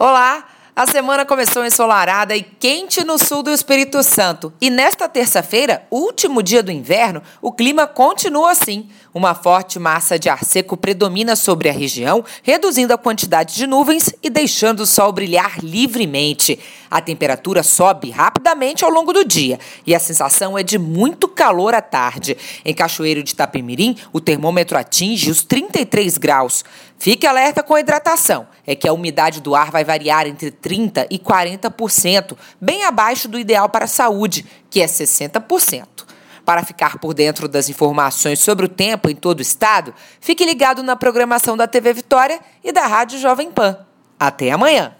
Olá! A semana começou ensolarada e quente no sul do Espírito Santo. E nesta terça-feira, último dia do inverno, o clima continua assim. Uma forte massa de ar seco predomina sobre a região, reduzindo a quantidade de nuvens e deixando o sol brilhar livremente. A temperatura sobe rapidamente ao longo do dia e a sensação é de muito calor à tarde. Em Cachoeiro de Itapemirim, o termômetro atinge os 33 graus. Fique alerta com a hidratação, é que a umidade do ar vai variar entre 30% e 40%, bem abaixo do ideal para a saúde, que é 60%. Para ficar por dentro das informações sobre o tempo em todo o estado, fique ligado na programação da TV Vitória e da Rádio Jovem Pan. Até amanhã!